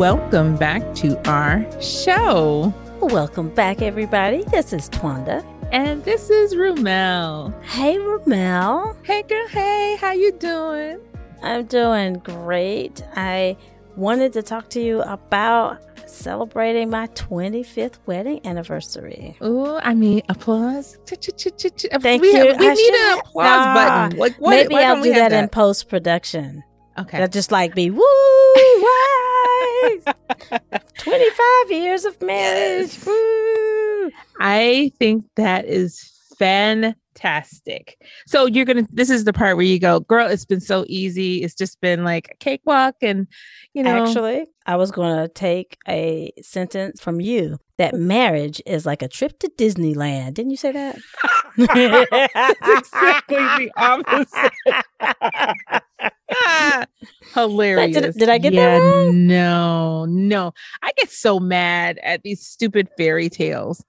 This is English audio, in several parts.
welcome back to our show. Welcome back, everybody. This is Twanda. And this is Ramel. Hey, Ramel. Hey, girl. Hey, how you doing? I'm doing great. I wanted to talk to you about celebrating my 25th wedding anniversary. Oh, I mean, applause. Thank we you. Have, we I need an applause Ah, button. Like, what, Maybe I'll don't do have that, in post production. Okay. That'll just like be woo, why? 25 years of marriage. Woo. I think that is fantastic. So you're gonna. This is the part where you go, girl. It's been so easy. It's just been like a cakewalk, and you know, Actually, I was going to take a sentence from you that marriage is like a trip to Disneyland. Didn't you say that? That's exactly the opposite. Hilarious. did I get that wrong? No, no. I get so mad at these stupid fairy tales.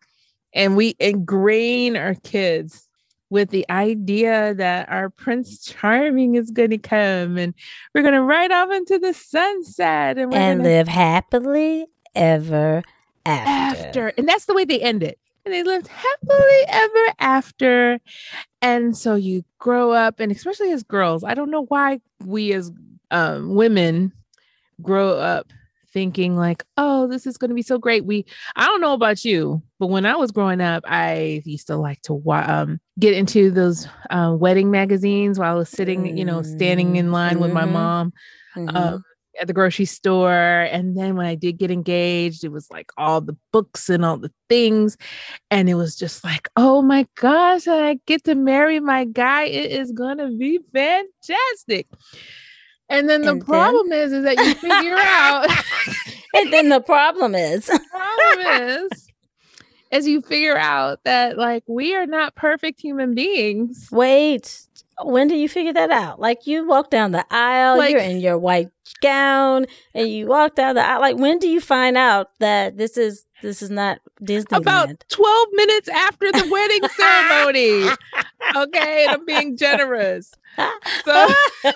And we ingrain our kids with the idea that our Prince Charming is going to come and we're going to ride off into the sunset and we're and gonna live happily ever after. after. And that's the way they end it. And they lived happily ever after. And so you grow up, and especially as girls, I don't know why we as um, women grow up thinking like, oh, this is going to be so great. We, I don't know about you, but when I was growing up, I used to like to um, get into those uh, wedding magazines while I was sitting, you know, standing in line with my Mhm. mom Mhm. um, at the grocery store. And then when I did get engaged, it was like all the books and all the things. And it was just like, oh my gosh, I get to marry my guy. It is going to be fantastic. And then the And then- problem is, is that you figure out, and then the problem is, problem is, as you figure out that like we are not perfect human beings. wait, when do you figure that out? Like you walk down the aisle, Like- you're in your white gown, and you walk down the aisle. Like when do you find out that this is this is not Disney. About 12 minutes after the wedding ceremony. Okay. And I'm being generous. So, you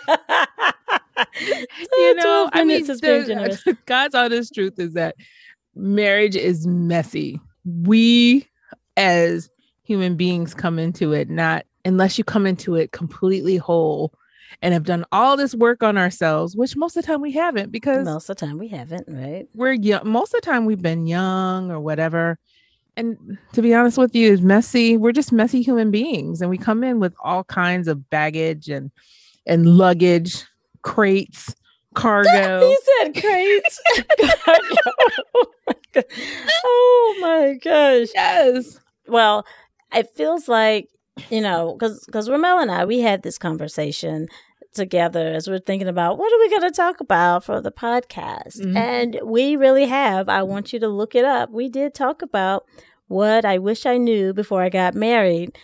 oh, know, 12 I mean, is being the- generous. God's honest truth is that marriage is messy. We, as human beings, come into it not unless you come into it completely whole and have done all this work on ourselves, which most of the time we haven't because Most of the time we haven't, right? we're young. Most of the time we've been young or whatever. And to be honest with you, it's messy. We're just messy human beings, and we come in with all kinds of baggage and and luggage, crates, cargo. He said crates. oh my gosh. yes. Well, it feels like, you know, because because Ramel and I, we had this conversation together as we're thinking about what are we going to talk about for the podcast. Mhm. And we really have. I want you to look it up. We did talk about what I wish I knew before I got married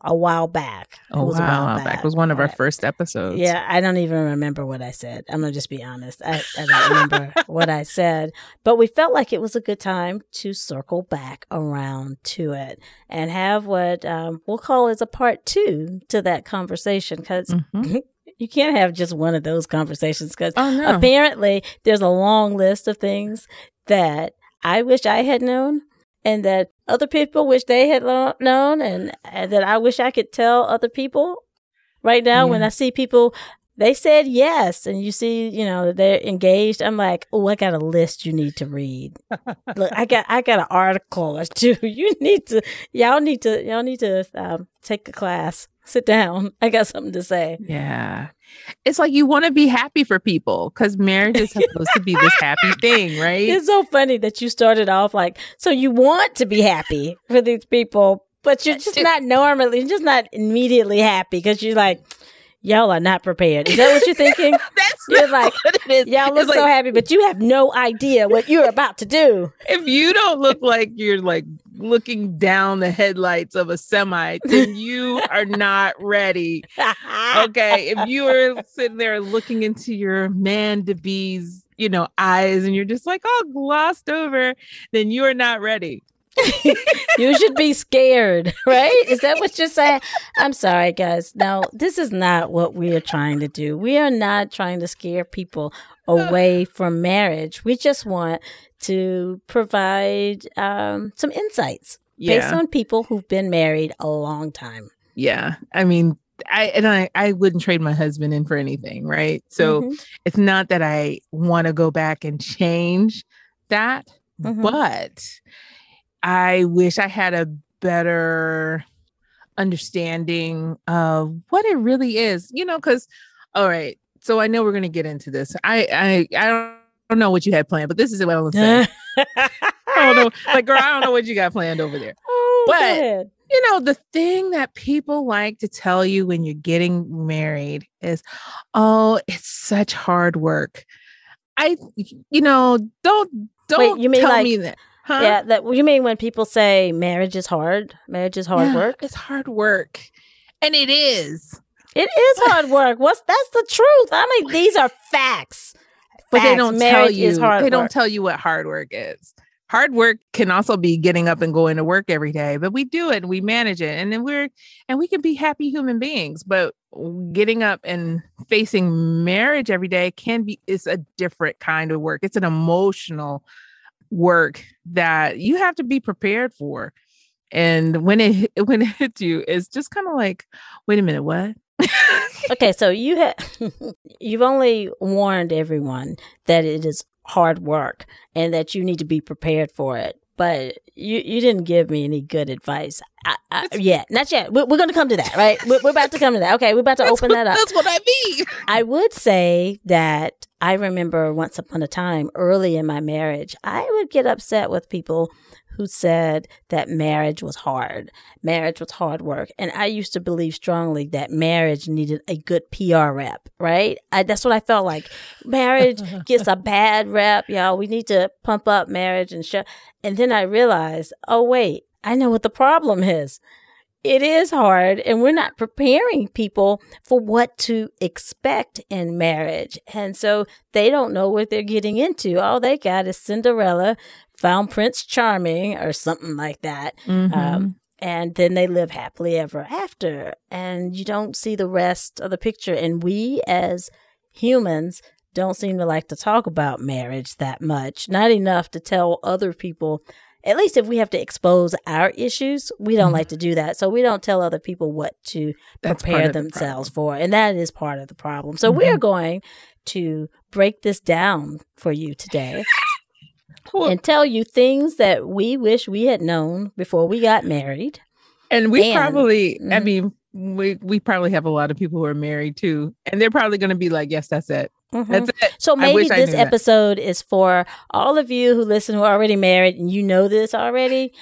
a while back. It Oh was a while wow, back was one of our Right. first episodes. Yeah, I don't even remember what I said. I'm gonna just be honest. I, I don't remember what I said, but we felt like it was a good time to circle back around to it and have what um, we'll call as a part two to that conversation because Mhm. you can't have just one of those conversations because Oh no. apparently there's a long list of things that I wish I had known and that other people wish they had lo- known and, and that I wish I could tell other people. Right now when I see people they said yes and you see you know they're engaged. I'm like oh I got a list you need to read. Look I got I got an article or two. You need to y'all need to y'all need to um, take a class. Sit down. I got something to say. Yeah. It's like you want to be happy for people because marriage is supposed to be this happy thing, right? It's so funny that you started off like, so you want to be happy for these people, but you're just not normally, you're just not immediately happy because you're like, y'all are not prepared. Is that what you're thinking? That's You're like, what it is. Y'all look so happy, but you have no idea what you're about to do. if you don't look like you're like looking down the headlights of a semi, then you are not ready. Okay. If you are sitting there looking into your man to be's, you know, eyes and you're just like all glossed over, then you are not ready. you should be scared, right? Is that what you're saying? I'm sorry, guys. No, this is not what we are trying to do. We are not trying to scare people away from marriage. We just want to provide um, some insights Yeah. based on people who've been married a long time. yeah. I mean, I and I I wouldn't trade my husband in for anything, right? So Mhm. it's not that I want to go back and change that, Mhm. but I wish I had a better understanding of what it really is, you know, because all right, so I know we're gonna get into this. I I I don't, don't know what you had planned, but this is what I'm saying. I don't know, like girl, I don't know what you got planned over there. Oh, But- You know, the thing that people like to tell you when you're getting married is, oh, it's such hard work. I, you know, don't don't you mean tell like- me that. Huh? Yeah, that you mean when people say marriage is hard? Marriage is hard Yeah, work. It's hard work. And it is. It is hard work. What's that's the truth. I mean, these are facts. But they don't tell you they don't tell you what hard work is. Hard work can also be getting up and going to work every day, but we do it and we manage it and then we're and we can be happy human beings, but getting up and facing marriage every day can be is a different kind of work. It's an emotional work that you have to be prepared for. And when it when it hits you, it's just kind of like, wait a minute, what? Okay, so you have you've only warned everyone that it is hard work and that you need to be prepared for it. But you, you didn't give me any good advice. I, I, yet, not yet. We're, we're going to come to that, right? We're, we're about to come to that. Okay, we're about to open what- that up. That's what I mean. I would say that I remember once upon a time early in my marriage, I would get upset with people who said that marriage was hard. Marriage was hard work. And I used to believe strongly that marriage needed a good PR rep, right? I, that's what I felt like. Marriage gets a bad rep, y'all. We need to pump up marriage and show. And then I realized, oh, wait, I know what the problem is it is hard and we're not preparing people for what to expect in marriage and so they don't know what they're getting into all they got is cinderella found prince charming or something like that Mhm. um, and then they live happily ever after. And you don't see the rest of the picture. And we as humans don't seem to like to talk about marriage that much. Not enough to tell other people. At least if we have to expose our issues we don't Mhm. like to do that. So we don't tell other people what to That's prepare of the themselves for. And that is part of the problem. So we're going to break this down for you today and tell you things that we wish we had known before we got married And we And- probably, I Mhm. mean, we we probably have a lot of people who are married too, and they're probably going to be like, "Yes, that's it. Mhm. That's it." So I maybe this episode is for all of you who listen who are already married and you know this already.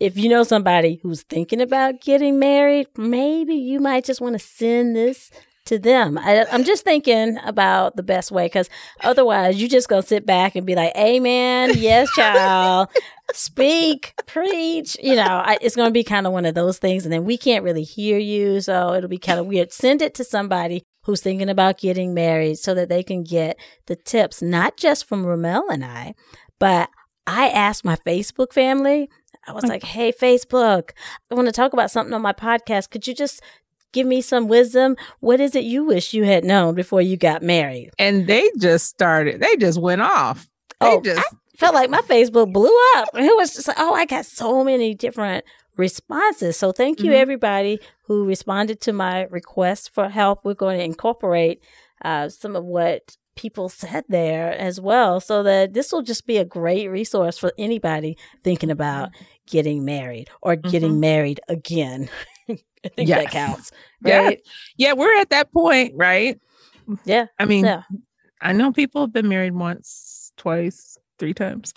If you know somebody who's thinking about getting married, maybe you might just want to send this to them. I, I'm just thinking about the best way because otherwise you just gonna sit back and be like, "Amen, yes, child, speak, preach." You know, I, it's gonna be kind of one of those things, and then we can't really hear you, so it'll be kind of weird. Send it to somebody who's thinking about getting married so that they can get the tips, not just from Ramel and I, but I asked my Facebook family. I was mm. like, hey, Facebook, I want to talk about something on my podcast. Could you just give me some wisdom? What is it you wish you had known before you got married? And they just started. They just went off. They Oh, just Felt like my Facebook blew up. It was just like, oh, I got so many different responses. So thank you, Mhm. everybody who responded to my request for help. We're going to incorporate uh, some of what people said there as well, so that this will just be a great resource for anybody thinking about getting married or getting Mhm. married again. I think that counts, Yeah. right? yeah, we're at that point, right? Mm, yeah. I mean, Yeah. I know people have been married once, twice, three times.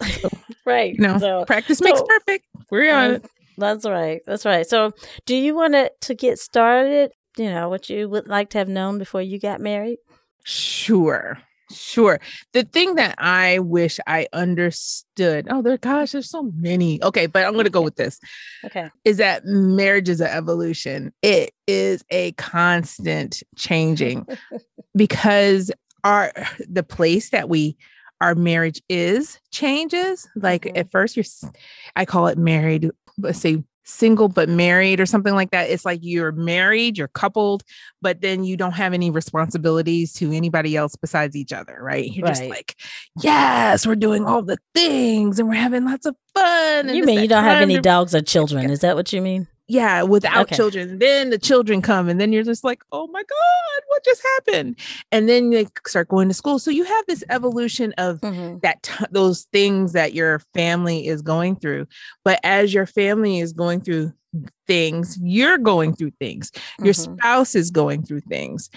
Right. You know, So practice makes so- perfect. We're on it. That's, that's right. That's right. So, do you want to to get started? You know what you would like to have known before you got married. Sure. Sure. The thing that I wish I understood, oh, there, gosh, there's so many. Okay, but I'm going to go with this Okay. is that marriage is an evolution. It is a constant changing because our the place that we our marriage is changes. Like Mhm. at first, you're, I call it married, let's say single but married or something like that. It's like you're married, you're coupled, but then you don't have any responsibilities to anybody else besides each other, right? You're just like, yes, we're doing all the things and we're having lots of fun. and You mean you don't have any dogs or children? Is that what you mean? Yeah, without Okay. children. Then the children come, and then you're just like, oh my God, what just happened? And then they start going to school. So you have this evolution of Mm-hmm. that t- those things that your family is going through. But as your family is going through things, you're going through things. Your Mhm. spouse is going through things,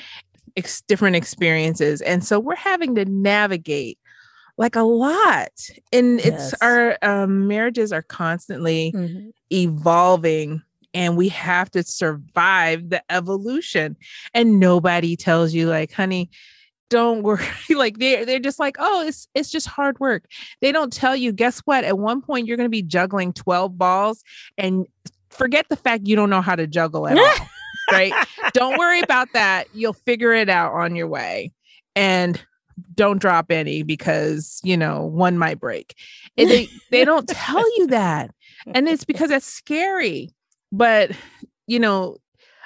ex- different experiences. And so we're having to navigate like a lot. And it's our um, marriages are constantly Mhm. evolving and we have to survive the evolution. And nobody tells you like honey don't worry. Like they're they're just like oh it's it's just hard work. They don't tell you guess what? At one point you're going to be juggling 12 balls and forget the fact you don't know how to juggle at all right? Don't worry about that. You'll figure it out on your way. And don't drop any because you know one might break. And they they don't tell you that. And it's because it's scary but you know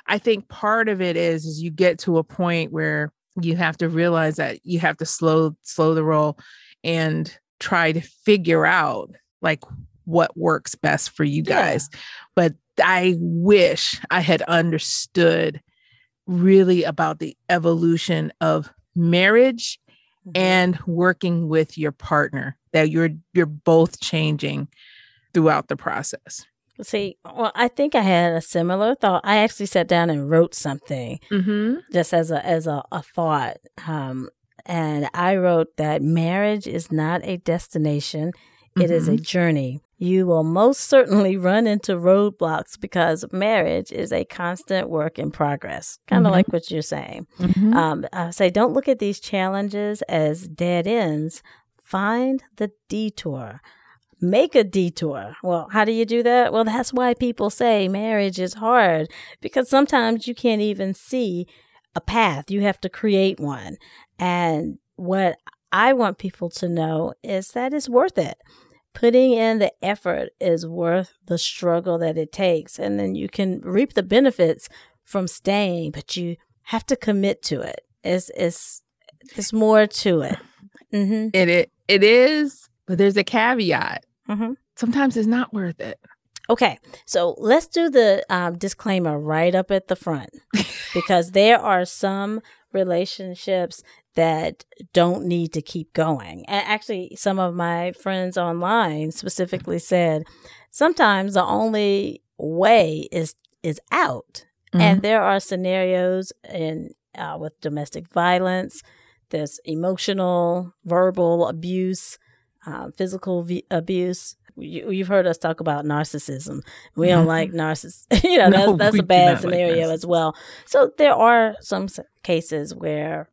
i think part of it is is you get to a point where you have to realize that you have to slow slow the roll and try to figure out like what works best for you Yeah. guys but i wish i had understood really about the evolution of marriage Mhm. and working with your partner that you're you're both changing throughout the process See, well, I think I had a similar thought. I actually sat down and wrote something mm-hmm. just as a as a, a thought. Um, and I wrote that marriage is not a destination; it is a journey. You will most certainly run into roadblocks because marriage is a constant work in progress. Kind of Mhm. like what you're saying. Mhm. Um, I say, don't look at these challenges as dead ends. Find the detour. Make a detour. Well, how do you do that? Well, that's why people say marriage is hard because sometimes you can't even see a path. You have to create one. And what I want people to know is that it's worth it. Putting in the effort is worth the struggle that it takes. And then you can reap the benefits from staying, but you have to commit to it. It's it's there's more to it. Mm-hmm. it, it it is but there's a caveat Mm-hmm. sometimes it's not worth it Okay, so let's do the um, disclaimer right up at the front because there are some relationships that don't need to keep going. And actually, some of my friends online specifically said sometimes the only way is is out, and there are scenarios in uh, with domestic violence. There's emotional, verbal abuse, uh, physical v- abuse. You, you've heard us talk about narcissism. We don't Mhm. like narcissists. you know, No, that's that's a bad not like scenario as well. So there are some cases where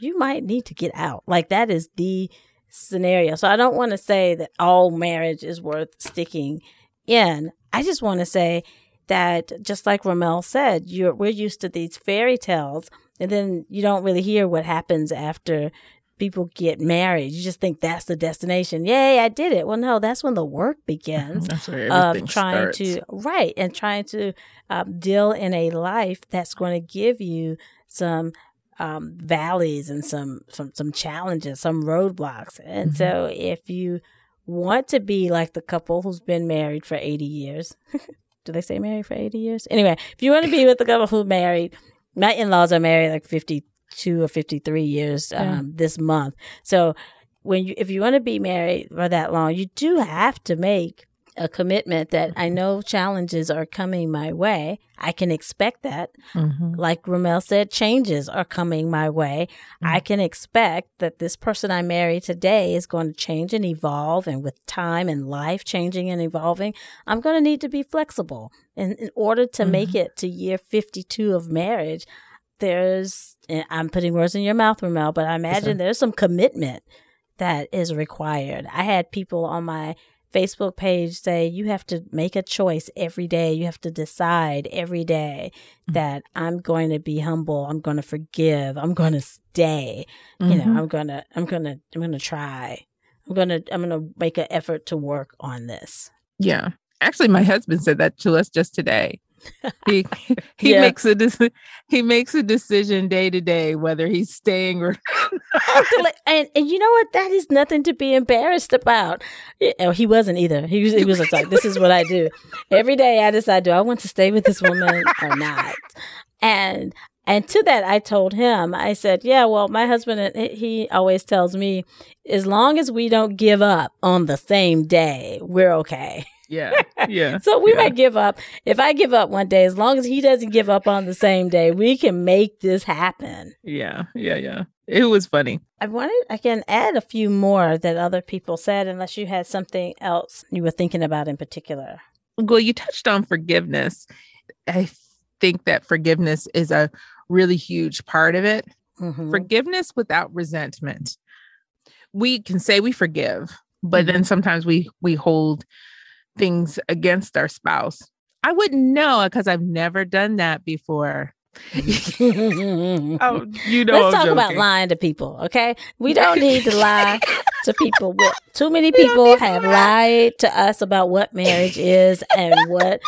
you might need to get out. Like that is the scenario. So I don't want to say that all marriage is worth sticking in. I just want to say that just like Ramel said, you're we're used to these fairy tales and then you don't really hear what happens after people get married. You just think that's the destination. Yay, I did it. Well, no, that's when the work begins that's where of everything trying starts. to right and trying to um, deal in a life that's going to give you some um, valleys and some some some challenges, some roadblocks. And Mhm. so, if you want to be like the couple who's been married for eighty years, do they say married for eighty years? Anyway, if you want to be with the couple who married, my in laws are married like fifty two or fifty three years um, Yeah. this month. So when you if you want to be married for that long, you do have to make a commitment that I know challenges are coming my way. I can expect that. Mhm. Like Ramel said, changes are coming my way. I can expect that this person I marry today is going to change and evolve. And with time and life changing and evolving, I'm going to need to be flexible. And in order to make it to year 52 of marriage, there's, and I'm putting words in your mouth, Ramel, but I imagine sir. there's some commitment that is required. I had people on my Facebook page say you have to make a choice every day. You have to decide every day Mm-hmm. that I'm going to be humble. I'm going to forgive. I'm going to stay. You Mhm. know, I'm going to, I'm going to, I'm going to try. I'm going to, I'm going to make an effort to work on this. Yeah. Actually, my husband said that to us just today. He he Yeah. makes a deci- he makes a decision day to day whether he's staying or and and you know what? That is nothing to be embarrassed about. Oh, he wasn't either. He was he was like, "This is what I do every day. I decide do I want to stay with this woman or not." And and to that, I told him, I said, "Yeah, well, my husband, uh, he always tells me, as long as we don't give up on the same day, we're okay." Yeah yeah So we Yeah. might give up. If I give up one day, as long as he doesn't give up on the same day, we can make this happen. yeah yeah yeah it was funny I wanted I can add a few more that other people said, unless you had something else you were thinking about in particular. well you touched on forgiveness i think that forgiveness is a really huge part of it Mhm. forgiveness without resentment we can say we forgive but Mm-hmm. then sometimes we we hold things against our spouse i wouldn't know because i've never done that before oh you know Let's I'm talk about lying to people, okay? We don't need to lie to people. What- Too many people need to have lied to us about what marriage is and what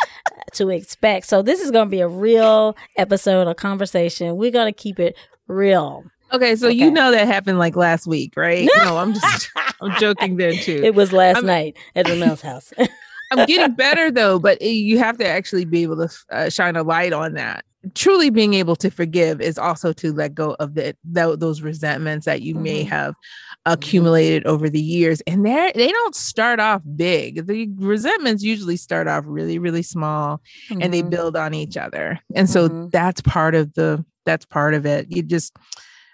to expect. So this is going to be a real episode of conversation. We're going to keep it real. okay so Okay. you know that happened like last week right no i'm just i'm joking then too It was last I'm- night at Ramel's house. I'm getting better though, but you have to actually be able to uh, shine a light on that. Truly being able to forgive is also to let go of the, tho- those resentments that you may Mhm. have accumulated over the years, and they they don't start off big. The resentments usually start off really really small, and they Mhm. build on each other, and so Mhm. that's part of the that's part of it. You just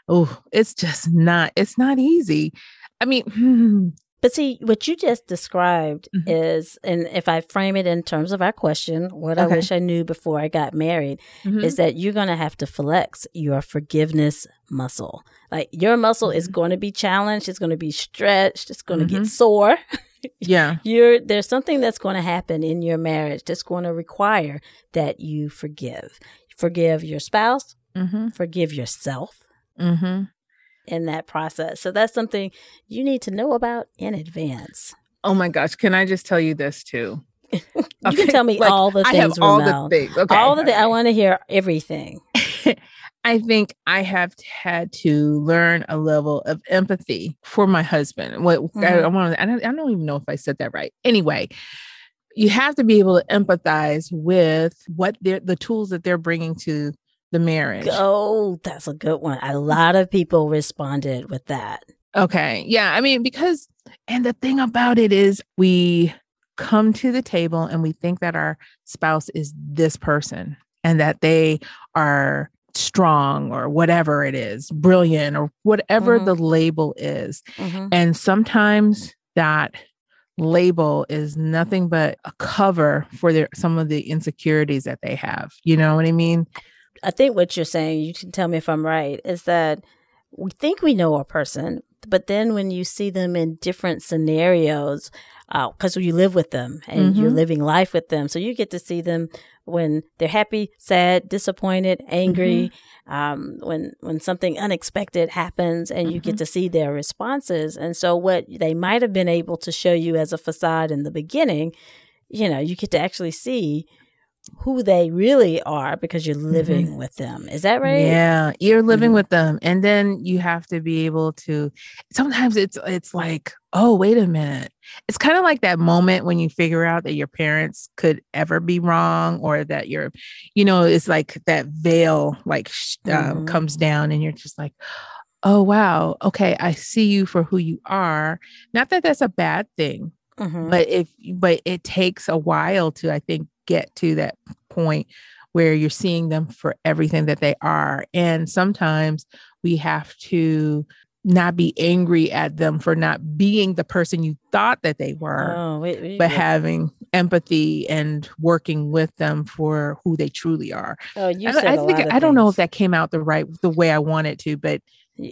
oh, it's just not it's not easy. I mean. But see, what you just described Mhm. is, and if I frame it in terms of our question, what I wish I knew before I got married mhm. is that you're going to have to flex your forgiveness muscle. Like your muscle is Mhm. going to be challenged, it's going to be stretched, it's going to Mhm. get sore. yeah. You're there's something that's going to happen in your marriage that's going to require that you forgive. Forgive your spouse, Mm-hmm. forgive yourself Mm-hmm. In that process. So that's something you need to know about in advance. Oh my gosh, can I just tell you this too? You Okay, can tell me like, all the things. I have all Ramel. the things. Okay. all the thi- I want to hear everything. I think I have had to learn a level of empathy for my husband. What I, Mhm. I want to, I don't, I don't even know if I said that right. Anyway, you have to be able to empathize with what they're the tools that they're bringing to the marriage. Oh, that's a good one. A lot of people responded with that. Okay. Yeah. I mean, because, and the thing about it is, we come to the table and we think that our spouse is this person and that they are strong or whatever it is, brilliant or whatever Mhm. the label is. Mhm. And sometimes that label is nothing but a cover for their some of the insecurities that they have. You know what I mean? I think what you're saying, you can tell me if I'm right, is that we think we know a person, but then when you see them in different scenarios, because you live with them and you're Mhm. living life with them, so you get to see them when they're happy, sad, disappointed, angry, um, when when something unexpected happens, and you get to see their responses. And so, what they might have been able to show you as a facade in the beginning, you know, you get to actually see who they really are because you're living with them. Is that right? Yeah, you're living Mhm. with them, and then you have to be able to. Sometimes it's it's like, oh, wait a minute. It's kind of like that moment when you figure out that your parents could ever be wrong, or that you're, you know, it's like that veil like um, Mhm. comes down, and you're just like, oh wow, okay, I see you for who you are. Not that that's a bad thing, Mhm. but if but it takes a while to i think get to that point where you're seeing them for everything that they are and sometimes we have to not be angry at them for not being the person you thought that they were Oh, wait, wait, but wait. having empathy and working with them for who they truly are oh, you I, said I a think lot i don't know if that came out the right the way i wanted to but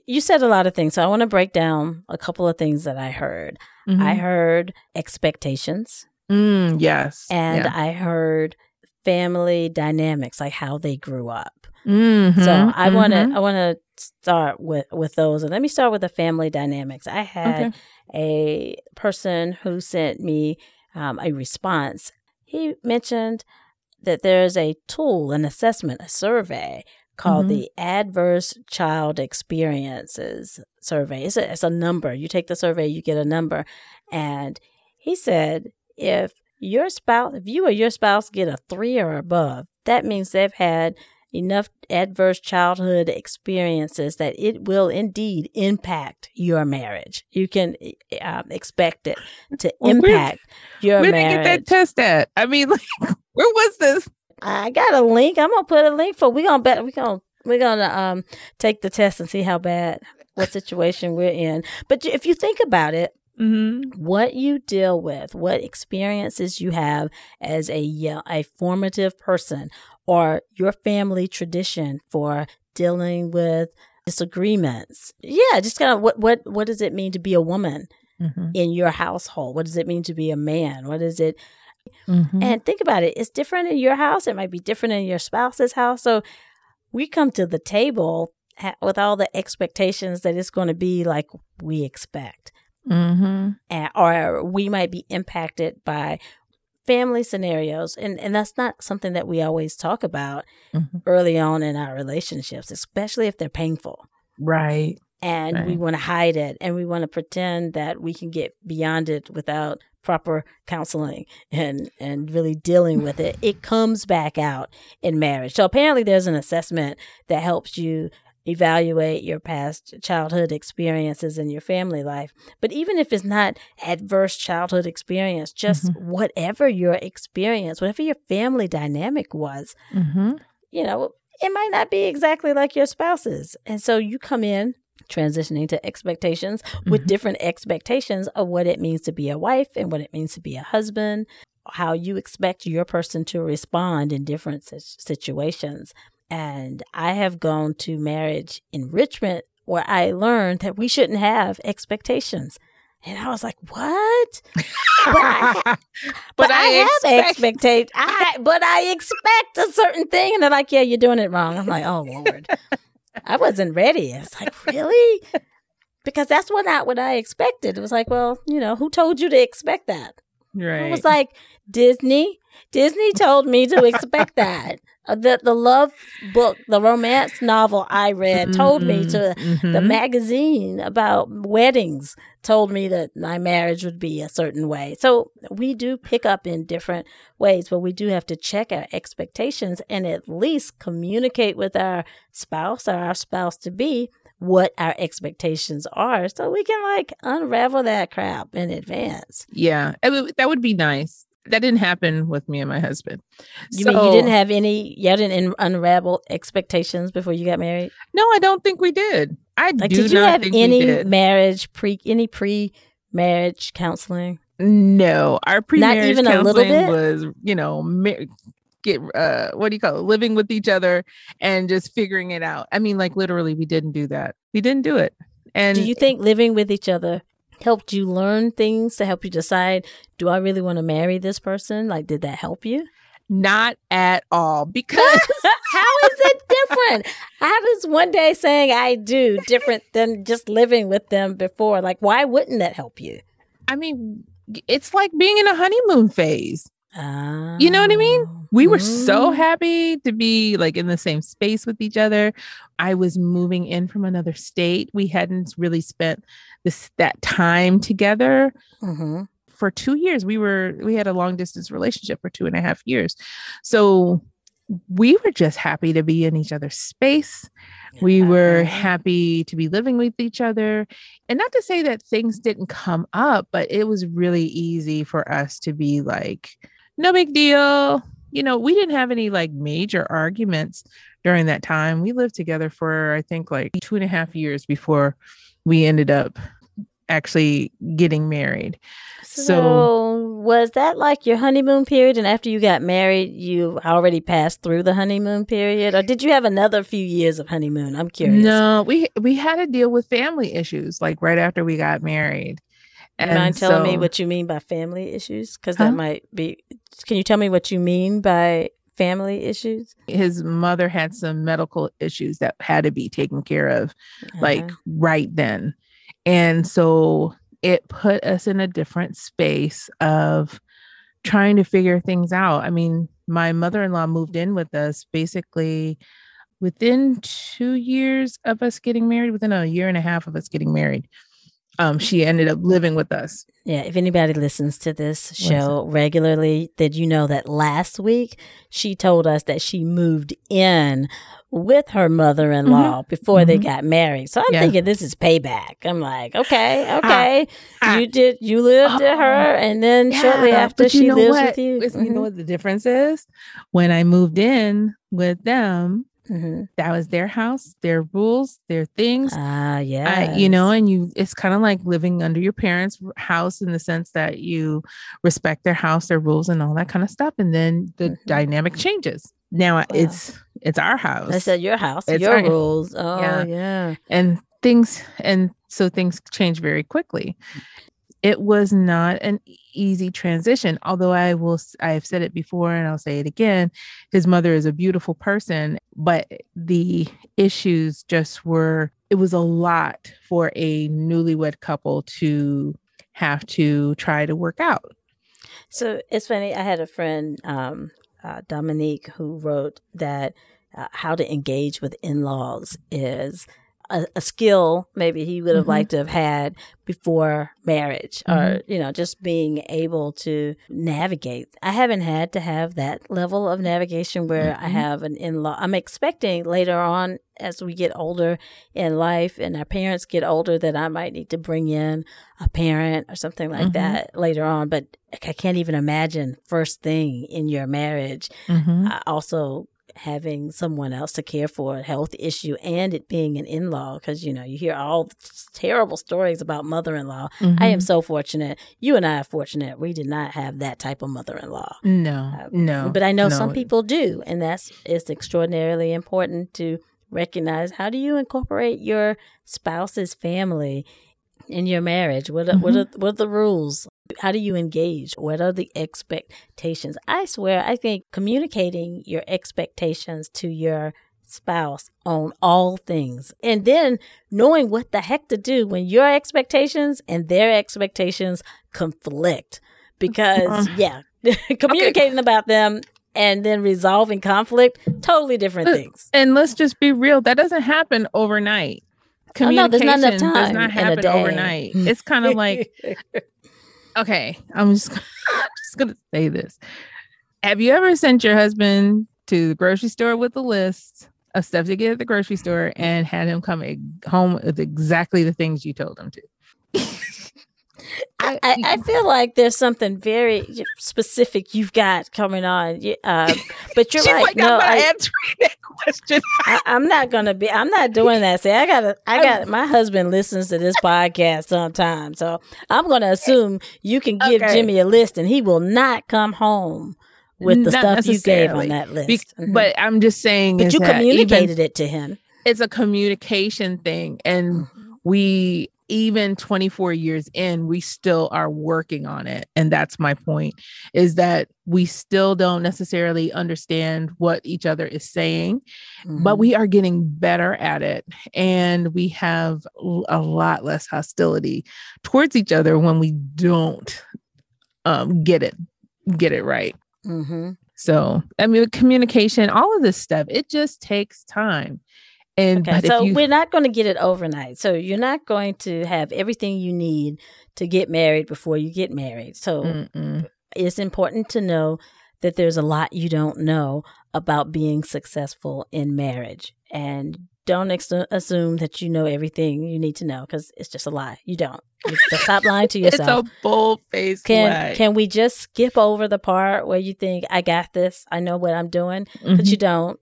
you said a lot of things. So I want to break down a couple of things that I heard. Mhm. I heard expectations. Mm, yes. and Yeah. I heard family dynamics, like how they grew up. Mhm, So I want to mhm. I want to start with with those, and let me start with the family dynamics. I had Okay. a person who sent me um, a response. He mentioned that there's a tool, an assessment, a survey called Mhm. the Adverse Child Experiences Survey. It's a, it's a number. You take the survey, you get a number. And he said if your spouse, if you or your spouse get a three or above, that means they've had enough adverse childhood experiences that it will indeed impact your marriage. You can um, expect it to Well, where- impact your marriage. Where did get that test at? I mean, like, where was this? I got a link. I'm gonna put a link for. We gonna bet. We gonna we're gonna um take the test and see how bad what situation we're in. But if you think about it, Mm-hmm. what you deal with, what experiences you have as a a formative person, or your family tradition for dealing with disagreements. Yeah, just kind of what what what does it mean to be a woman Mm-hmm. in your household? What does it mean to be a man? What is it Mm-hmm. and think about it. It's different in your house. It might be different in your spouse's house. So we come to the table ha- with all the expectations that it's going to be like we expect. Mm-hmm. And, or we might be impacted by family scenarios. And, and that's not something that we always talk about Mhm. early on in our relationships, especially if they're painful Right. and we want to hide it and we want to pretend that we can get beyond it without proper counseling and and really dealing with it it comes back out in marriage so apparently there's an assessment that helps you evaluate your past childhood experiences in your family life but even if it's not adverse childhood experience just whatever your experience whatever your family dynamic was Mm-hmm. you know, it might not be exactly like your spouse's. And so you come in transitioning to expectations with Mhm. different expectations of what it means to be a wife and what it means to be a husband, how you expect your person to respond in different situations. And I have gone to marriage enrichment where I learned that we shouldn't have expectations. And I was like, what? But I, but, I, have expect- expectations. I but I expect a certain thing, and they're like, "Yeah, you're doing it wrong." I'm like, "Oh Lord, I wasn't ready." It's like, really? Because that's what not what I expected. It was like, well, you know, who told you to expect that? Right. I was like, Disney. Disney told me to expect that. Uh, The the love book, the romance novel I read, told me to the Mhm. magazine about weddings told me that my marriage would be a certain way. So we do pick up in different ways, but we do have to check our expectations and at least communicate with our spouse or our spouse to be what our expectations are so we can like unravel that crap in advance. Yeah, would- that would be nice. That didn't happen with me and my husband. You mean you didn't have any, you didn't unravel expectations before you got married? No, I don't think we did. I Like, do did you not have any marriage pre, any pre marriage counseling? No, our pre-marriage even a little counseling bit? was, you know, ma- get uh, what do you call it? Living with each other and just figuring it out. I mean, like literally, we didn't do that. We didn't do it. And Do you think living with each other helped you learn things to help you decide, do I really want to marry this person? Like, did that help you? not at all because How is it different? How does one day saying I do different than just living with them before? Like, why wouldn't that help you? I mean, it's like being in a honeymoon phase. You know what I mean? We were so Mm. happy to be like in the same space with each other. I was moving in from another state. We hadn't really spent this that time together hmm for two years. We were we had a long distance relationship for two and a half years. So we were just happy to be in each other's space. We were happy to be living with each other. And not to say that things didn't come up, but it was really easy for us to be like, no big deal. You know, we didn't have any like major arguments during that time. We lived together for, I think, like two and a half years before we ended up actually getting married. So, So- was that like your honeymoon period? And after you got married, you already passed through the honeymoon period, or did you have another few years of honeymoon? I'm curious. No, we we had to deal with family issues like right after we got married. You mind telling me what you mean by family issues? Because Huh? that might be. Can you tell me what you mean by family issues? his mother had some medical issues that had to be taken care of like Uh-huh. right then. And so it put us in a different space of trying to figure things out. I mean, my mother in law moved in with us basically within two years of us getting married, within a year and a half of us getting married. Um, she ended up living with us. Yeah, if anybody listens to this show regularly, did you know that last week she told us that she moved in with her mother in law before they Mhm. got married. So I'm Yeah. thinking this is payback. I'm like, okay, okay. ah. you did you lived at her and then shortly after she lives what? with you. Listen, You know what the difference is? When I moved in with them, hmm that was their house, their rules, their things. Ah, yeah. I, you know, and you, it's kind of like living under your parents' house in the sense that you respect their house, their rules, and all that kind of stuff. And then the Mhm. dynamic changes. Now it's it's our house, That's at your house, It's your our- rules. Oh, Yeah. yeah. and things, and so things change very quickly. It was not an easy transition, although I will, I've said it before and I'll say it again. His mother is a beautiful person, but the issues just were, it was a lot for a newlywed couple to have to try to work out. So it's funny. I had a friend, um, uh, Dominique, who wrote that uh, how to engage with in laws is a, a skill maybe he would have Mhm. liked to have had before marriage or, you know, just being able to navigate. I haven't had to have that level of navigation where I Mhm. have an in law. I'm expecting later on as we get older in life and our parents get older that I might need to bring in a parent or something like Mhm. that later on. But I can't even imagine first thing in your marriage Mhm. uh, also having someone else to care for a health issue and it being an in-law because you know you hear all the terrible stories about mother-in-law. I am Mhm. so fortunate. You and i are fortunate. We did not have that type of mother-in-law. No, Uh, no, but i know some people do and that's it's extraordinarily important to recognize how do you incorporate your spouse's family in your marriage? What are, what are what are the rules how do you engage? What are the expectations? I swear i think communicating your expectations to your spouse on all things and then knowing what the heck to do when your expectations and their expectations conflict. Because yeah communicating about them and then resolving conflict totally different Uh, things. And let's just be real, that doesn't happen overnight. Oh, no, there's not enough Communication does not happen overnight. It's kind of like, okay, I'm just, I'm just gonna say this. Have you ever sent your husband to the grocery store with a list of stuff to get at the grocery store and had him come home with exactly the things you told him to? I, I, I feel like there's something very specific you've got coming on. Uh, but you're right. no, I'm not answering that question. I, I'm not gonna be. I'm not doing that. See, I got. I got. My husband listens to this podcast sometimes, so I'm gonna assume you can give Okay. Jimmy a list, and he will not come home with the Not stuff you gave on that list. Be- Mhm. But I'm just saying, but you communicated it to him. it's a communication thing and we even 24 years in we still are working on it and that's my point is that we still don't necessarily understand what each other is saying but Mhm. we are getting better at it and we have a lot less hostility towards each other when we don't um get it get it right Mhm. so i mean communication all of this stuff it just takes time and Okay, but if so you- we're not going to get it overnight. So you're not going to have everything you need to get married before you get married. So Mm-mm. it's important to know that there's a lot you don't know about being successful in marriage. And don't ex- assume that you know everything you need to know because it's just a lie. You don't. You- Stop lying to yourself. It's a bold faced can lie. can we just skip over the part where you think I got this? I know what I'm doing but Mhm. you don't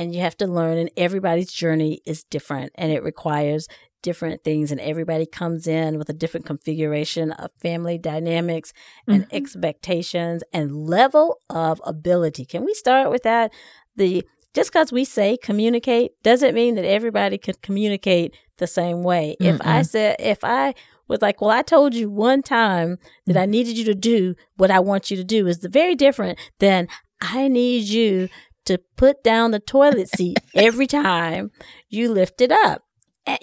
and you have to learn and everybody's journey is different and it requires different things and everybody comes in with a different configuration of family dynamics and Mhm. expectations and level of ability. Can we start with that? The just because we say communicate doesn't mean that everybody can communicate the same way. If i said if i was like, well, I told you one time that I needed you to do what I want you to do is very different than I need you to put down the toilet seat every time you lift it up.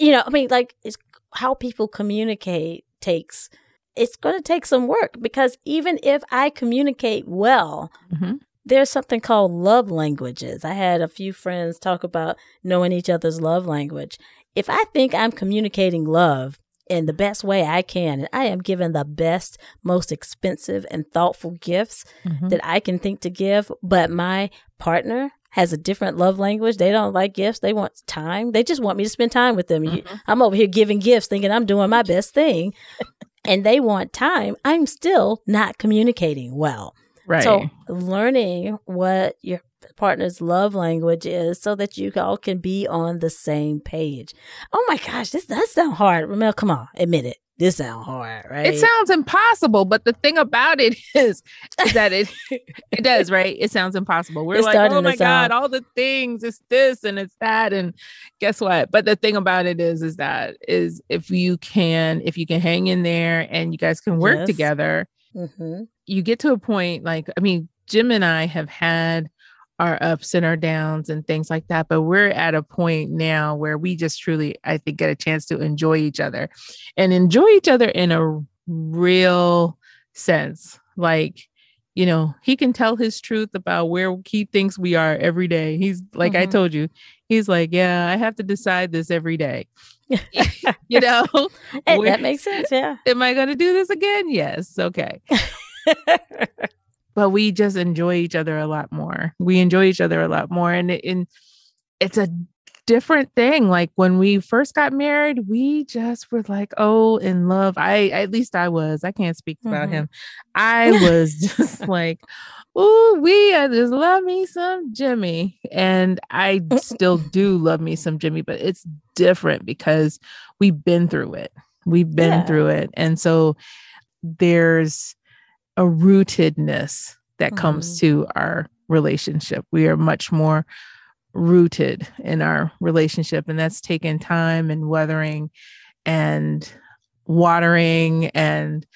You know, I mean, like, it's how people communicate takes, it's going to take some work because even if I communicate well, mm-hmm. there's something called love languages. I had a few friends talk about knowing each other's love language. If I think I'm communicating love, in the best way I can. And I am giving the best, most expensive and thoughtful gifts mm-hmm. that I can think to give. But my partner has a different love language. They don't like gifts. They want time. They just want me to spend time with them. Mm-hmm. I'm over here giving gifts thinking I'm doing my best thing. and they want time. I'm still not communicating well. Right. So learning what your partner's love language is so that you all can be on the same page. Oh my gosh, this does sound hard. Ramel, come on, admit it. This sounds hard, right? It sounds impossible, but the thing about it is, is that it it does, right? It sounds impossible. We're it's like, oh my god, all the things, it's this and it's that, and guess what? But the thing about it is, is that is if you can, if you can hang in there and you guys can work yes. together, mm-hmm. you get to a point like, I mean, Jim and I have had our ups and our downs and things like that. But we're at a point now where we just truly, I think, get a chance to enjoy each other and enjoy each other in a real sense. Like, you know, he can tell his truth about where he thinks we are every day. He's like, mm-hmm. I told you, he's like, yeah, I have to decide this every day. you know, hey, that makes sense. Yeah. Am I going to do this again? Yes. Okay but we just enjoy each other a lot more. We enjoy each other a lot more. And, it, and it's a different thing. Like when we first got married, we just were like, oh, in love. I, at least I was, I can't speak about mm-hmm. him. I was just like, oh, we I just love me some Jimmy. And I still do love me some Jimmy, but it's different because we've been through it. We've been yeah. through it. And so there's, a rootedness that mm-hmm. comes to our relationship. We are much more rooted in our relationship, and that's taken time and weathering and watering and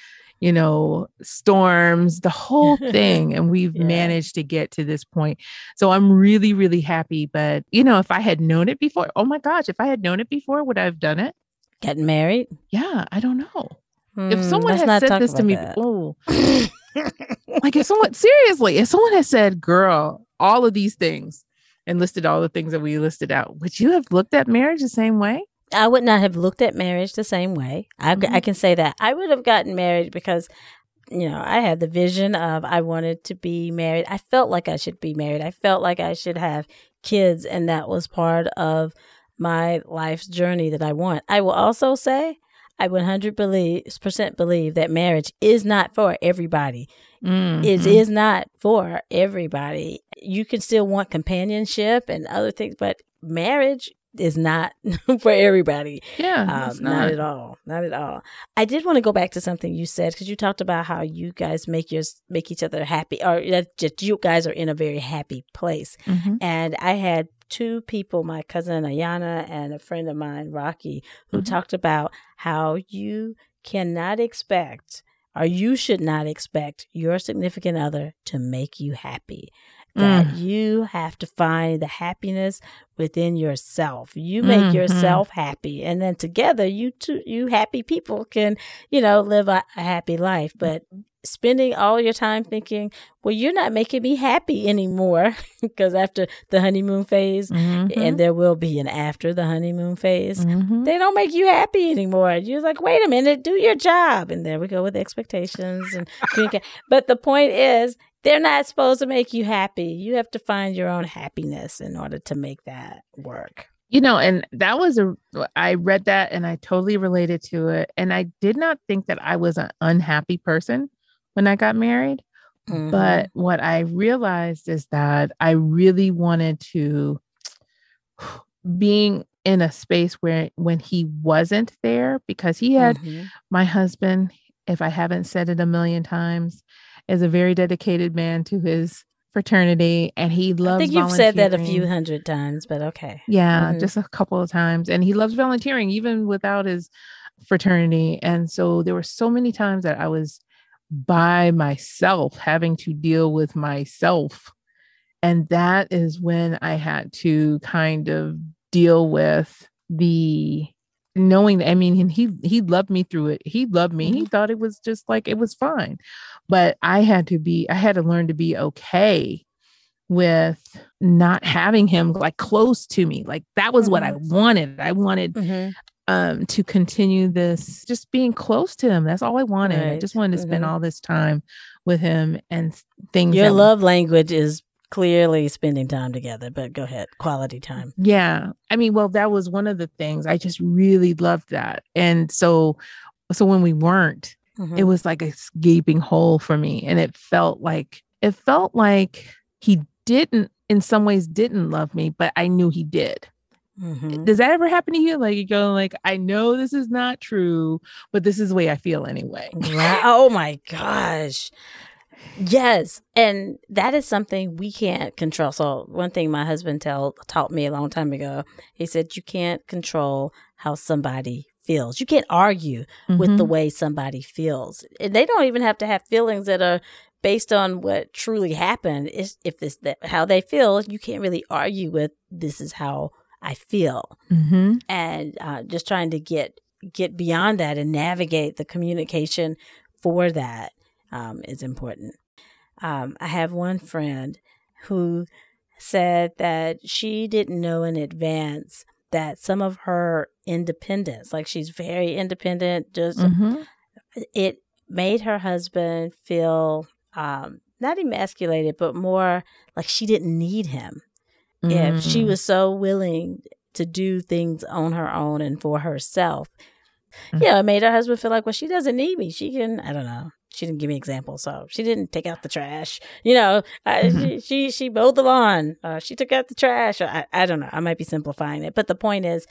you know storms the whole thing and we've yeah. managed to get to this point so i'm really really happy but you know if i had known it before oh my gosh if i had known it before would i have done it getting married yeah i don't know if hmm, someone had said this to me, oh, like if someone seriously, if someone has said, "Girl, all of these things," and listed all the things that we listed out, would you have looked at marriage the same way? I would not have looked at marriage the same way. I, mm-hmm. I can say that I would have gotten married because you know, I had the vision of I wanted to be married. I felt like I should be married. I felt like I should have kids, and that was part of my life's journey that I want. I will also say I 100% believe that marriage is not for everybody. Mm-hmm. It is not for everybody. You can still want companionship and other things, but marriage is not for everybody. Yeah, um, not. not. at all. Not at all. I did want to go back to something you said because you talked about how you guys make your make each other happy, or that just you guys are in a very happy place. Mm-hmm. And I had two people, my cousin Ayana and a friend of mine, Rocky, who mm-hmm. talked about how you cannot expect or you should not expect your significant other to make you happy. That mm. you have to find the happiness within yourself. You make mm-hmm. yourself happy, and then together, you two, you happy people can, you know, live a, a happy life. But spending all your time thinking, well, you're not making me happy anymore. Because after the honeymoon phase, mm-hmm. and there will be an after the honeymoon phase, mm-hmm. they don't make you happy anymore. You're like, wait a minute, do your job. And there we go with expectations and But the point is, they're not supposed to make you happy. You have to find your own happiness in order to make that work. You know, and that was a, I read that and I totally related to it. And I did not think that I was an unhappy person when I got married. Mm-hmm. But what I realized is that I really wanted to being in a space where when he wasn't there because he had mm-hmm. my husband if I haven't said it a million times is a very dedicated man to his fraternity and he loves I think you've said that a few hundred times but okay yeah mm-hmm. just a couple of times and he loves volunteering even without his fraternity. And so there were so many times that I was by myself, having to deal with myself. And that is when I had to kind of deal with the knowing I mean he he loved me through it. He loved me. He Mm-hmm. thought it was just like it was fine. But I had to be I had to learn to be okay with not having him like close to me. Like that was what I Mm-hmm. wanted. I wanted Mhm. Um to continue this just being close to him. That's all I wanted. I just wanted to spend Mhm. all this time with him and things Your love language is clearly spending time together, but go ahead. Quality time. Yeah. I mean, well, that was one of the things. I just really loved that. And so so when we weren't, Mhm. it was like a gaping hole for me. And it felt like it felt like he didn't in some ways didn't love me, but I knew he did. Mhm. Does that ever happen to you? Like you go like, I know this is not true, but this is the way I feel anyway. Wow. Oh my gosh. Yes. And that is something we can't control. So one thing my husband tell taught me a long time ago, he said you can't control how somebody feels. You can't argue with the Mhm. way somebody feels. And they don't even have to have feelings that are based on what truly happened. It's, if it's that, how they feel, you can't really argue with this is how I feel. Mhm. And uh, just trying to get get beyond that and navigate the communication for that um, is important. Um, I have one friend who said that she didn't know in advance that some of her independence, like she's very independent, just Mhm. it made her husband feel um, not emasculated, but more like she didn't need him. If she Mm. was so willing to do things on her own and for herself, Mm. yeah, it made her husband feel like, well, she doesn't need me. She can, I don't know. She didn't give me examples, so she didn't take out the trash. You know, Mhm. she, she she mowed the lawn. Uh, she took out the trash. I, I don't know. I might be simplifying it, but the point is,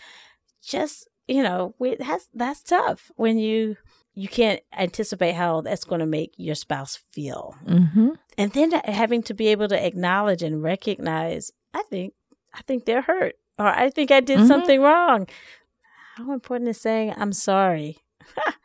just you know, we, that's that's tough when you you can't anticipate how that's going to make your spouse feel, Mhm. and then having to be able to acknowledge and recognize, I think I think they're hurt, or I think I did Mhm. something wrong. How important is saying I'm sorry?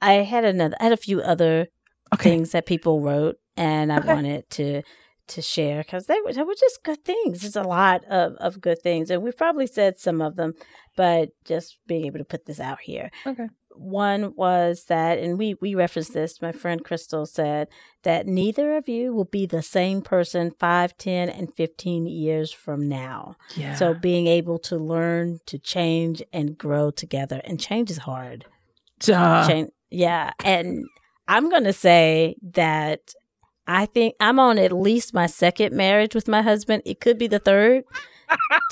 I had another. I had a few other Okay. things that people wrote, and I Okay. wanted to to share because they were they were just good things. There's a lot of of good things, and we've probably said some of them, but just being able to put this out here. Okay. One was that, and we we referenced this. My friend Crystal said that neither of you will be the same person 5, 10, and 15 years from now. Yeah. So being able to learn to change and grow together, and change is hard. Duh. Change, yeah, and I'm gonna say that I think I'm on at least my second marriage with my husband. It could be the third,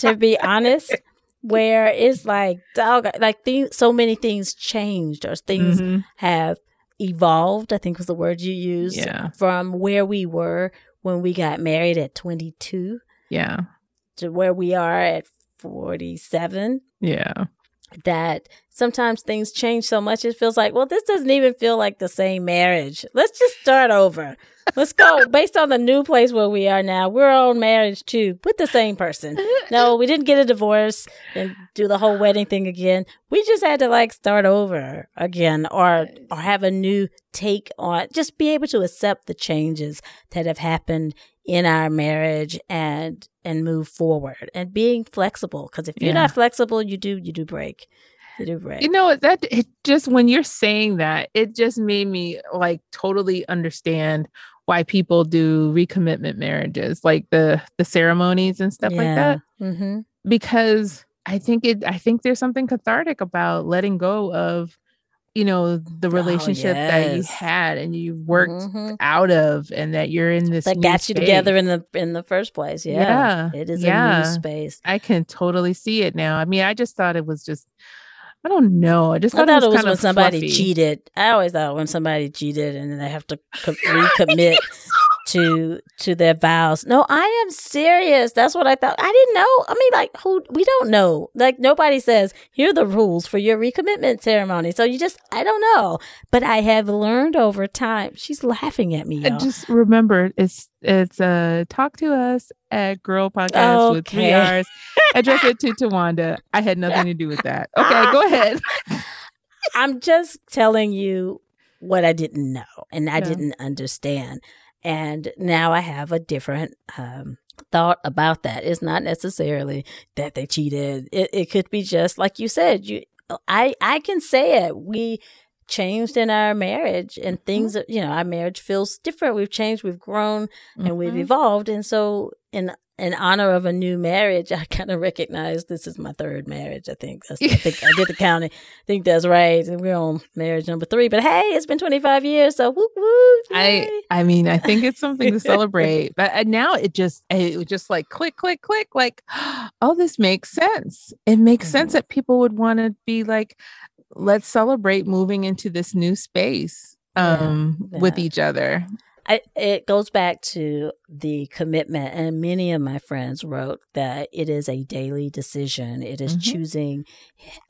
to be honest. Where it's like, dog, like things, so many things changed, or things Mhm. have evolved. I think was the word you used Yeah. from where we were when we got married at 22 Yeah. to where we are at 47 Yeah. that sometimes things change so much it feels like well this doesn't even feel like the same marriage. Let's just start over. Let's go. Based on the new place where we are now we're on marriage too with the same person. No we didn't get a divorce and do the whole wedding thing again. We just had to like start over again or or have a new take on just be able to accept the changes that have happened in our marriage and and move forward and being flexible. Because if you're Yeah. not flexible you do you do break break You know that it just when you're saying that, it just made me like totally understand why people do recommitment marriages, like the the ceremonies and stuff like that. mm-hmm. Because I think it I think there's something cathartic about letting go of, you know, the relationship that you had and you worked Mhm. out of and that you're in this that new got you space. together in the in the first place yeah, Yeah, it is a new space I can totally see it now. I mean, I just thought it was just I don't know. I just thought, I thought, it was kind when of somebody fluffy. cheated. I always thought when somebody cheated and then they have to co- recommit to to their vows. No, I am serious. That's what I thought. I didn't know. I mean, like who we don't know. Like nobody says here are the rules for your recommitment ceremony. So you just I don't know. But I have learned over time. She's laughing at me. I Y'all. just remember it's it's uh talk to us at girl podcast with three R's. Address it to Tawanda. I had nothing to do with that. Okay, go ahead. I'm just telling you what I didn't know and I Yeah. didn't understand. And now I have a different um, thought about that. It's not necessarily that they cheated. It, it could be just like you said. You, I, I can say it. We changed in our marriage, and things. You know, our marriage feels different. We've changed. We've grown and we've Mhm. evolved. And so, in in honor of a new marriage, I kind of recognize this is my third marriage. I think that's, I think I did the counting. I think that's right. And we're on marriage number three. But hey, it's been 25 years, so whoop whoop. I yay. I mean, I think it's something to celebrate. But uh, now it just it just like click, click, click, like, oh, this makes sense. It makes sense Mhm. that people would want to be like, let's celebrate moving into this new space Yeah, um with each other. I, it goes back to the commitment, and many of my friends wrote that it is a daily decision. It is Mhm. choosing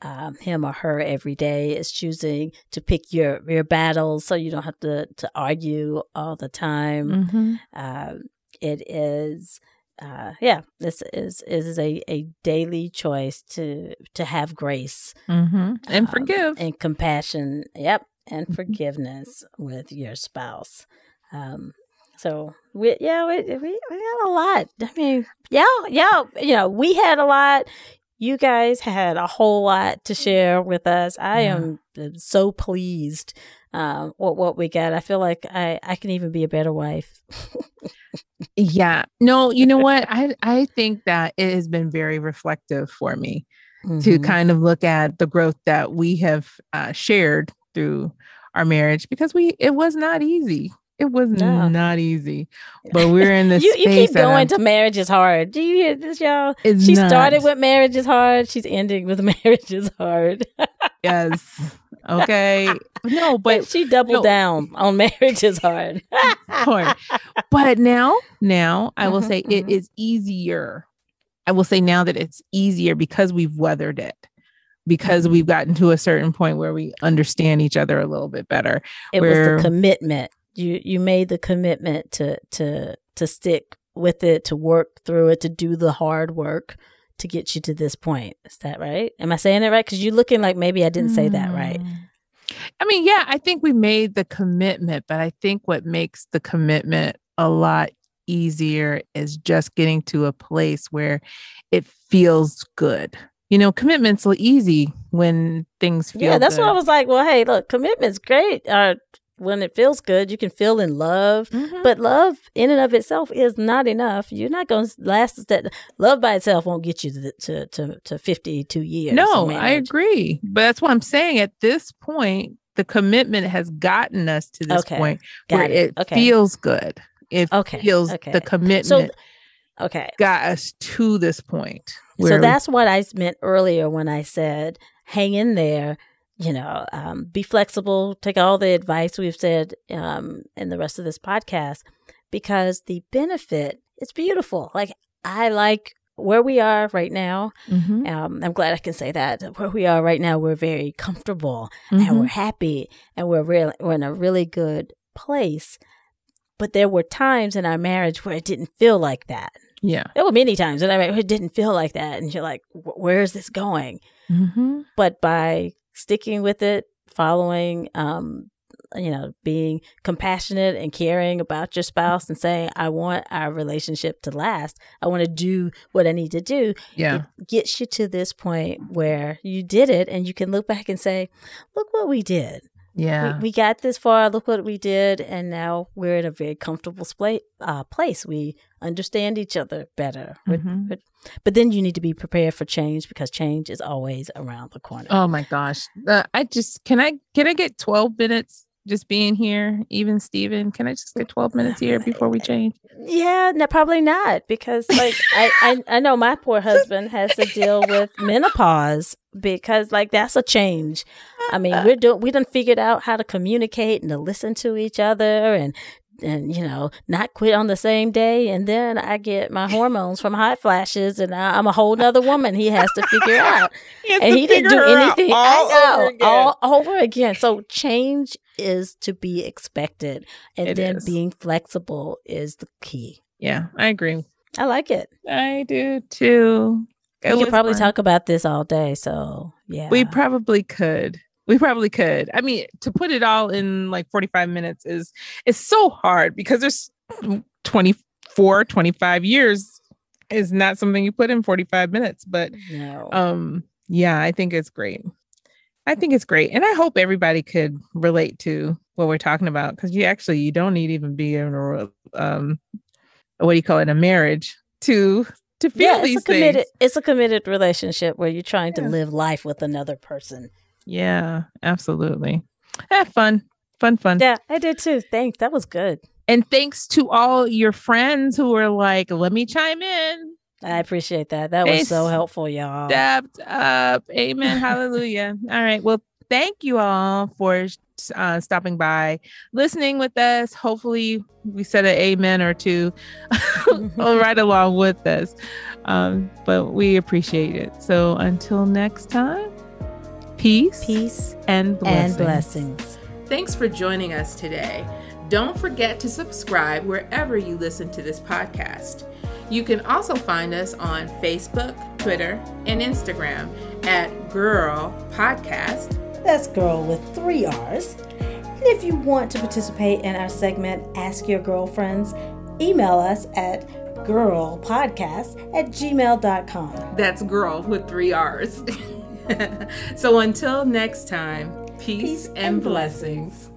um, him or her every day. It's choosing to pick your your battles, so you don't have to to argue all the time. Mhm. Um, it is, uh, yeah, this is is a, a daily choice to to have grace Mhm. And um, forgive. and compassion. Yep, and Mhm. forgiveness with your spouse. Um, so we, yeah, we, we we had a lot. I mean, y'all, y'all, you know, we had a lot. You guys had a whole lot to share with us. I Yeah. am uh, so pleased um, what what we got. I feel like I I can even be a better wife. yeah. No, you know what? I I think that it has been very reflective for me. to Mhm. kind of look at the growth that we have uh, shared through our marriage because we it was not easy. It was No. not easy, but we're in this you, you keep going to marriage is hard. Do you hear this, y'all? it's She not. started with marriage is hard. She's ending with marriage is hard. yes, okay, no, But but she doubled no. down on marriage is hard. hard. but now, now I will Mhm, say it mhm. is easier. I will say now that it's easier because we've weathered it. Because Mm-hmm. we've gotten to a certain point where we understand each other a little bit better. It Where- was the commitment. You you made the commitment to to to stick with it, to work through it, to do the hard work to get you to this point. Is that right? Am I saying it right? Because you're looking like maybe I didn't say that right. Mm. I mean, yeah, I think we made the commitment, but I think what makes the commitment a lot easier is just getting to a place where it feels good. You know, commitment's so easy when things feel Yeah, that's good. why I was like, well, hey, look, commitment's great. Uh, when it feels good, you can feel in love. Mhm. But love in and of itself is not enough. You're not going to last that. Love by itself won't get you to to to, to 52 years. no, I agree. But that's what I'm saying. At this point, the commitment has gotten us to this Okay, point Got where it, Okay. feels good. It Okay, feels the commitment So, okay. got us to this point. So that's what I meant earlier when I said, hang in there, you know, um, be flexible, take all the advice we've said um, in the rest of this podcast, because the benefit is beautiful. Like, I like where we are right now. Mhm. Um, I'm glad I can say that. Where we are right now, we're very comfortable Mhm. and we're happy and we're really, we're in a really good place. But there were times in our marriage where it didn't feel like that. yeah. There were many times that I mean, it didn't feel like that, and you're like, "Where is this going?" Mm-hmm. But by sticking with it, following, um, you know, being compassionate and caring about your spouse, and saying, "I want our relationship to last. I want to do what I need to do." Yeah. It gets you to this point where you did it, and you can look back and say, "Look what we did. Yeah. We, we got this far. Look what we did, and now we're in a very comfortable spla- uh, place. We understand each other better. Mhm. we're- But then you need to be prepared for change because change is always around the corner. Oh my gosh. Uh, I just can I can I get 12 minutes just being here? Even Steven, can I just get 12 minutes here before we change? Yeah, no, probably not because like I, I I know my poor husband has to deal with menopause because like that's a change. I mean, we're doing we done figured out how to communicate and to listen to each other and and you know not quit on the same day and then I get my hormones from hot flashes and I, I'm a whole nother woman he has to figure out and he didn't do anything I know, all over again. So change is to be expected, and It then is. being flexible is the key. yeah, I agree. I like it. I do too. We could probably fun. talk about this all day. So yeah, We probably could. We probably could. I mean, to put it all in like 45 minutes is it's so hard because there's 24, 25 years is not something you put in 45 minutes, but No. um yeah, I think it's great. I think it's great. And I hope everybody could relate to what we're talking about because you actually you don't need even be in a um what do you call it, a marriage to to feel yeah, it's these a committed things. it's a committed relationship where you're trying to live life with another person. Yeah, absolutely. Have fun. Fun, fun. Yeah, I did too. Thanks. That was good. And thanks to all your friends who were like, let me chime in. I appreciate that. That was They so helpful, y'all. Stepped up. Amen. Hallelujah. All right. Well, thank you all for uh, stopping by, listening with us. Hopefully, we said an amen or two right along with us. Um, but we appreciate it. So until next time, peace, Peace and blessings. and blessings. Thanks for joining us today. Don't forget to subscribe wherever you listen to this podcast. You can also find us on Facebook, Twitter, and Instagram at Girl Podcast. That's girl with three R's. And if you want to participate in our segment, Ask Your Girlfriends, email us at girlpodcast at gmail.com. That's girl with three R's. so until next time, peace, Peace and and blessings.